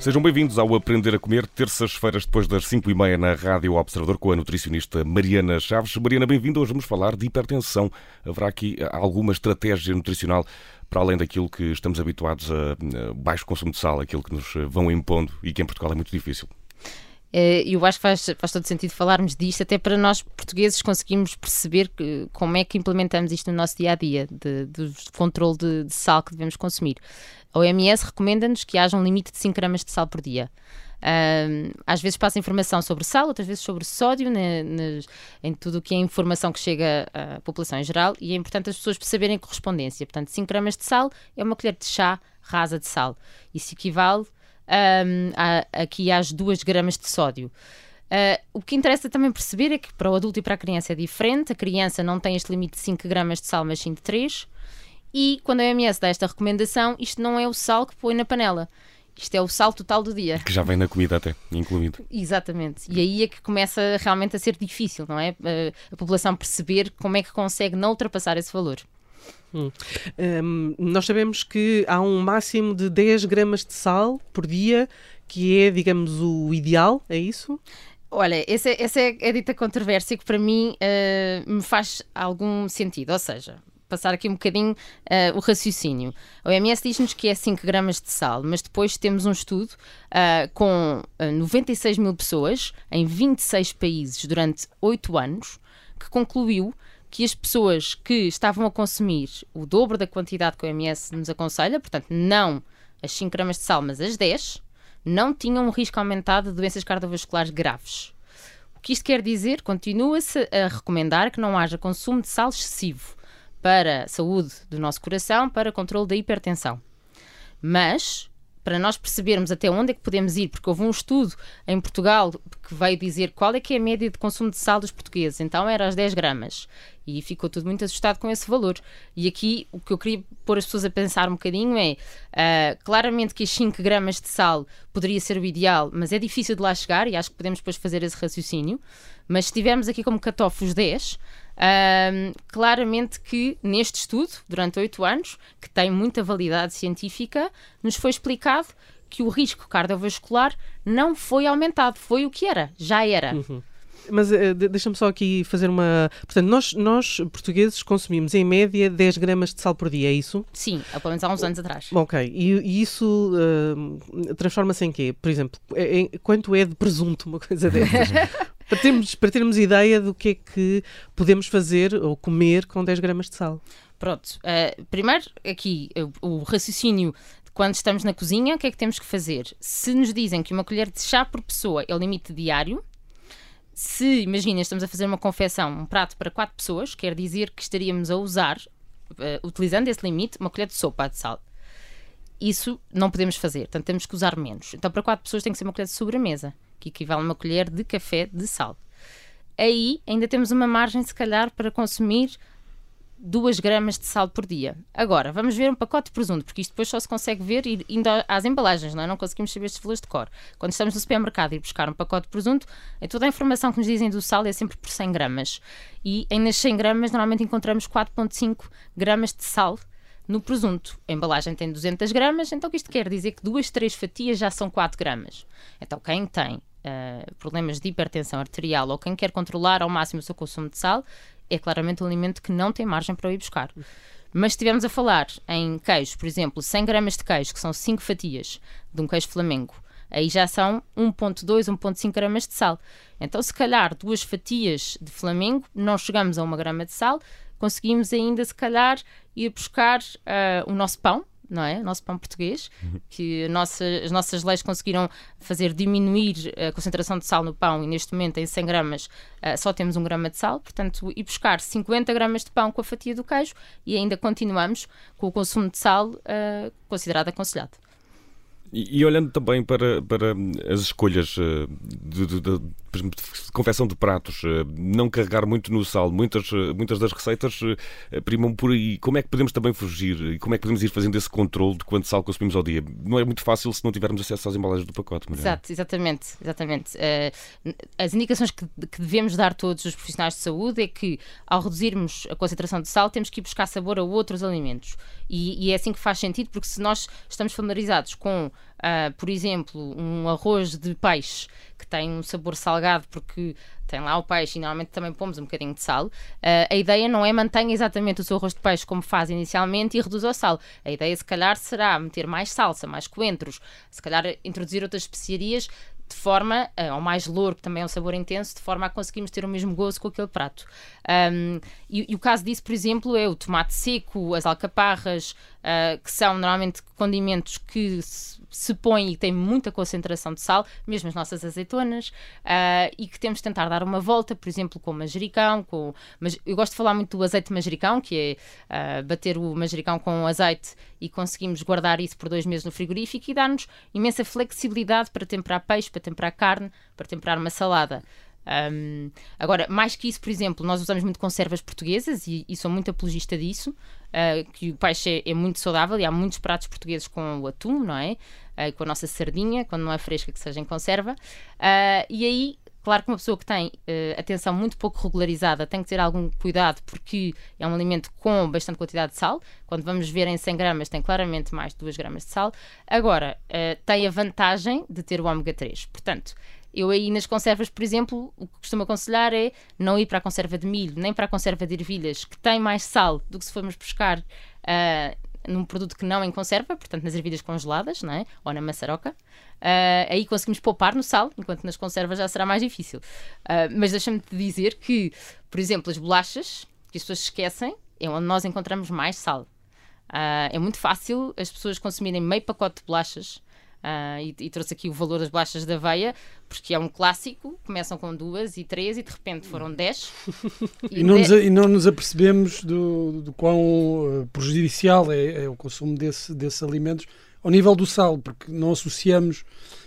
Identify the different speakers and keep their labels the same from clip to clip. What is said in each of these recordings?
Speaker 1: Sejam bem-vindos ao Aprender a Comer, terças-feiras depois das 5 e meia na Rádio Observador com a nutricionista Mariana Chaves. Mariana, bem-vinda. Hoje vamos falar de hipertensão. Haverá aqui alguma estratégia nutricional para além daquilo que estamos habituados a baixo consumo de sal, aquilo que nos vão impondo e que em Portugal é muito difícil?
Speaker 2: Eh, eu acho que faz, faz todo sentido falarmos disto, até para nós portugueses conseguirmos perceber que, como é que implementamos isto no nosso dia a dia, de controle de, de, sal que devemos consumir. A OMS recomenda-nos que haja um limite de 5 gramas de sal por dia. Um, às vezes passa informação sobre sal, outras vezes sobre sódio, ne, ne, em tudo o que é informação que chega à população em geral, e é importante as pessoas a correspondência. Portanto, 5 gramas de sal é uma colher de chá rasa de sal. Isso equivale um, aqui às 2 gramas de sódio. Uh, o que interessa também perceber é que para o adulto e para a criança é diferente. A criança não tem este limite de 5 gramas de sal, mas sim de 3. E quando a OMS dá esta recomendação, isto não é o sal que põe na panela. Isto é o sal total do dia.
Speaker 1: Que já vem na comida até, incluído.
Speaker 2: Exatamente. E aí é que começa realmente a ser difícil, não é? A população perceber como é que consegue não ultrapassar esse valor.
Speaker 3: Hum. Um, nós sabemos que há um máximo de 10 gramas de sal por dia, que é, digamos, o ideal, é isso?
Speaker 2: Olha, essa, essa é a dita controvérsia que para mim uh, me faz algum sentido. Ou seja, passar aqui um bocadinho uh, o raciocínio. A OMS diz-nos que é 5 gramas de sal, mas depois temos um estudo uh, com uh, 96 mil pessoas em 26 países durante 8 anos que concluiu que as pessoas que estavam a consumir o dobro da quantidade que a OMS nos aconselha, portanto, não as 5 gramas de sal, mas as 10, não tinham um risco aumentado de doenças cardiovasculares graves. O que isto quer dizer? Continua-se a recomendar que não haja consumo de sal excessivo para a saúde do nosso coração, para controle da hipertensão. Mas, para nós percebermos até onde é que podemos ir, porque houve um estudo em Portugal que veio dizer qual é que é a média de consumo de sal dos portugueses, então era às 10 gramas. E ficou tudo muito assustado com esse valor. E aqui o que eu queria pôr as pessoas a pensar um bocadinho é: uh, claramente que as 5 gramas de sal poderia ser o ideal, mas é difícil de lá chegar e acho que podemos depois fazer esse raciocínio. Mas se tivermos aqui como cutoff os 10, um, claramente que neste estudo, durante oito anos, que tem muita validade científica, nos foi explicado que o risco cardiovascular não foi aumentado, foi o que era, já era.
Speaker 3: Uhum. Mas uh, deixa-me só aqui fazer uma. Portanto, nós, nós, portugueses, consumimos em média 10 gramas de sal por dia, é isso?
Speaker 2: Sim, há pelo menos há uns anos atrás.
Speaker 3: Ok, e, e isso uh, transforma-se em quê? Por exemplo, em, quanto é de presunto, uma coisa dessas? para, termos, para termos ideia do que é que podemos fazer ou comer com 10 gramas de sal.
Speaker 2: Pronto, uh, primeiro aqui o, o raciocínio quando estamos na cozinha, o que é que temos que fazer? Se nos dizem que uma colher de chá por pessoa é o limite diário, se, imagina, estamos a fazer uma confecção, um prato para quatro pessoas, quer dizer que estaríamos a usar, uh, utilizando esse limite, uma colher de sopa de sal. Isso não podemos fazer, portanto temos que usar menos. Então, para quatro pessoas tem que ser uma colher de sobremesa que equivale a uma colher de café de sal. Aí ainda temos uma margem, se calhar, para consumir 2 gramas de sal por dia. Agora, vamos ver um pacote de presunto, porque isto depois só se consegue ver indo às embalagens, não é? Não conseguimos saber estes valores de cor. Quando estamos no supermercado e buscar um pacote de presunto, é toda a informação que nos dizem do sal é sempre por 100 gramas. E nas 100 gramas, normalmente encontramos 4,5 gramas de sal no presunto. A embalagem tem 200 gramas, então o que isto quer dizer que duas, três fatias já são 4 gramas. Então quem tem uh, problemas de hipertensão arterial ou quem quer controlar ao máximo o seu consumo de sal, é claramente um alimento que não tem margem para o ir buscar. Mas se estivermos a falar em queijo, por exemplo, 100 gramas de queijo, que são 5 fatias de um queijo flamengo, aí já são 1.2, 1.5 gramas de sal. Então, se calhar, duas fatias de flamengo, não chegamos a uma grama de sal, conseguimos ainda, se calhar, ir buscar uh, o nosso pão, não é? O nosso pão português, uhum. que nossa, as nossas leis conseguiram fazer diminuir a concentração de sal no pão e neste momento em 100 gramas uh, só temos um grama de sal, portanto, ir buscar 50 gramas de pão com a fatia do queijo e ainda continuamos com o consumo de sal uh, considerado aconselhado.
Speaker 1: E, e, olhando também para, para as escolhas de, de, de, de, confecção de pratos, eh, não carregar muito no sal, muitas, eh, muitas das receitas primam por aí. Como é que podemos também fugir e como é que podemos ir fazendo esse controle de quanto sal consumimos ao dia? Não é muito fácil se não tivermos acesso às embalagens do pacote.
Speaker 2: Mariana. Exato, exatamente. exatamente. as indicações que, que devemos dar todos os profissionais de saúde é que, ao reduzirmos a concentração de sal, temos que ir buscar sabor a outros alimentos. E, e é assim que faz sentido, porque se nós estamos familiarizados com uh, por exemplo, um arroz de peixe que tem um sabor salgado porque tem lá o peixe e normalmente também pomos um bocadinho de sal, uh, a ideia não é mantenha exatamente o seu arroz de peixe como faz inicialmente e reduz o sal. A ideia, se calhar, será meter mais salsa, mais coentros, se calhar introduzir outras especiarias de forma, uh, ou mais louro, que também é um sabor intenso, de forma a conseguirmos ter o mesmo gozo com aquele prato. Um, e, e, o caso disso, por exemplo, é o tomate seco, as alcaparras, uh, que são normalmente condimentos que se, se põem e têm muita concentração de sal, mesmo as nossas azeitonas, uh, e que temos de tentar dar uma volta, por exemplo, com manjericão, com, mas eu gosto de falar muito do azeite manjericão, que é bater o manjericão com azeite e conseguimos guardar isso por dois meses no frigorífico e dar-nos imensa flexibilidade para temperar peixe, para temperar carne, para temperar uma salada. Um, agora, mais que isso, por exemplo, nós usamos muito conservas portuguesas e, e sou muito apologista disso, uh, que o peixe é, é, muito saudável e há muitos pratos portugueses com o atum, não é? Uh, com a nossa sardinha, quando não é fresca, que seja em conserva. Uh, e aí Claro que uma pessoa que tem atenção muito pouco regularizada tem que ter algum cuidado porque é um alimento com bastante quantidade de sal. Quando vamos ver em 100 gramas tem claramente mais de 2 gramas de sal. Agora, tem a vantagem de ter o ômega 3. Portanto, eu aí nas conservas, por exemplo, o que costumo aconselhar é não ir para a conserva de milho, nem para a conserva de ervilhas, que tem mais sal do que se formos buscar uh, num produto que não em conserva, portanto nas ervilhas congeladas, não é? ou na maçaroca. Uh, aí conseguimos poupar no sal, enquanto nas conservas já será mais difícil. Uh, mas deixa-me te dizer que, por exemplo, as bolachas, que as pessoas esquecem, é onde nós encontramos mais sal. Uh, é muito fácil as pessoas consumirem meio pacote de bolachas Uh, e, e, trouxe aqui o valor das bolachas da aveia, porque é um clássico, começam com duas e três e de repente foram dez.
Speaker 4: e, não, nos, e não nos apercebemos do, do quão uh, prejudicial é, é, o consumo desse, desses alimentos ao nível do sal, porque não associamos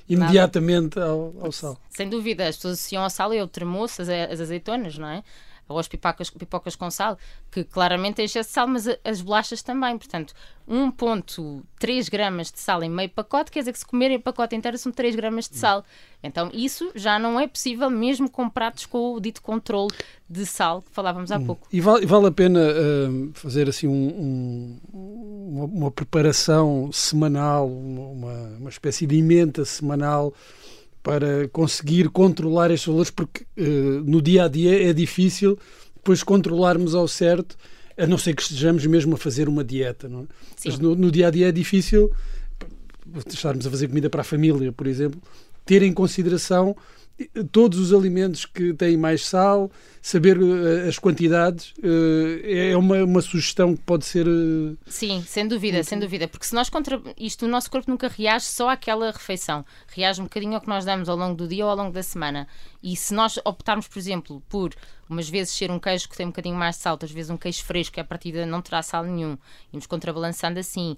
Speaker 4: imediatamente ao, ao, sal.
Speaker 2: Sem dúvida, as pessoas associam ao sal e ao tremoço, as, as azeitonas, não é? Ou as pipocas, pipocas com sal, que claramente é excesso de sal, mas as bolachas também. Portanto, 1,3 gramas de sal em meio pacote, quer dizer que se comerem o pacote inteiro são 3 gramas de sal. Então, isso já não é possível mesmo com pratos com o dito controle de sal que falávamos há hum. pouco.
Speaker 4: E vale, vale a pena uh, fazer assim um, um, uma, uma, preparação semanal, uma, uma espécie de emenda semanal para conseguir controlar estes valores, porque uh, no dia a dia é difícil depois controlarmos ao certo, a não ser que estejamos mesmo a fazer uma dieta. Não é? Mas no, no, dia a dia é difícil estarmos a fazer comida para a família, por exemplo, ter em consideração todos os alimentos que têm mais sal, saber uh, as quantidades, uh, é uma, uma sugestão que pode ser. Uh,
Speaker 2: Sim, sem dúvida, muito... sem dúvida. Porque se nós contra... isto, o nosso corpo nunca reage só àquela refeição, reage um bocadinho ao que nós damos ao longo do dia ou ao longo da semana. E se nós optarmos, por exemplo, por umas vezes ser um queijo que tem um bocadinho mais de sal, outras vezes um queijo fresco que a partida não terá sal nenhum, e nos contrabalançando assim,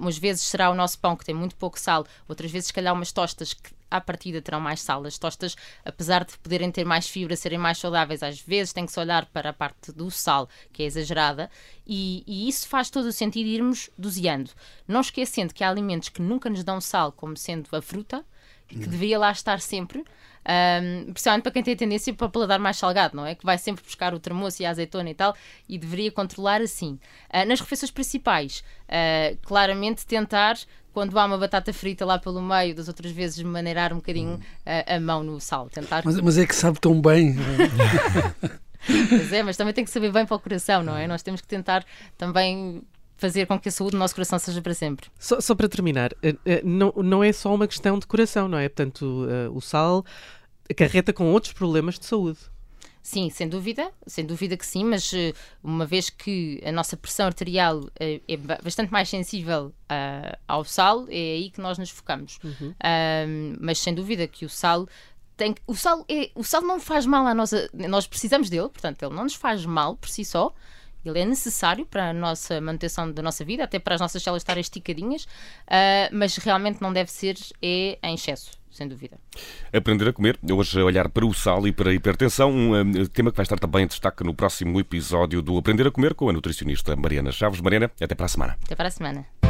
Speaker 2: umas vezes será o nosso pão que tem muito pouco sal, outras vezes, se calhar, umas tostas que à partida terão mais sal. As tostas, apesar de poderem ter mais fibra, serem mais saudáveis, às vezes tem que se olhar para a parte do sal, que é exagerada, e, e isso faz todo o sentido irmos doseando. Não esquecendo que há alimentos que nunca nos dão sal, como sendo a fruta, que hum. deveria lá estar sempre, um, principalmente para quem tem tendência para paladar mais salgado, não é? Que vai sempre buscar o tremoço e a azeitona e tal, e deveria controlar assim. Uh, nas refeições principais, uh, claramente tentar quando há uma batata frita lá pelo meio, das outras vezes maneirar um bocadinho hum. a, a, mão no sal. Tentar...
Speaker 4: Mas, mas é que sabe tão bem.
Speaker 2: pois é, mas também tem que saber bem para o coração, não é? Nós temos que tentar também fazer com que a saúde do nosso coração seja para sempre.
Speaker 3: Só, só para terminar, eh, eh, não, não é só uma questão de coração, não é? Portanto, uh, o sal acarreta com outros problemas de saúde.
Speaker 2: Sim, sem dúvida, sem dúvida que sim, mas uma vez que a nossa pressão arterial é, é bastante mais sensível uh, ao sal, é aí que nós nos focamos. Uhum. Uh, mas sem dúvida que o sal tem o sal é, o sal não faz mal à nossa, nós precisamos dele, portanto ele não nos faz mal por si só, ele é necessário para a nossa manutenção da nossa vida, até para as nossas células estarem esticadinhas, uh, mas realmente não deve ser é, em excesso sem dúvida.
Speaker 1: Aprender a comer, hoje a olhar para o sal e para a hipertensão, um tema que vai estar também em destaque no próximo episódio do Aprender a Comer com a nutricionista Mariana Chaves. Mariana, até para a semana.
Speaker 2: Até para a semana.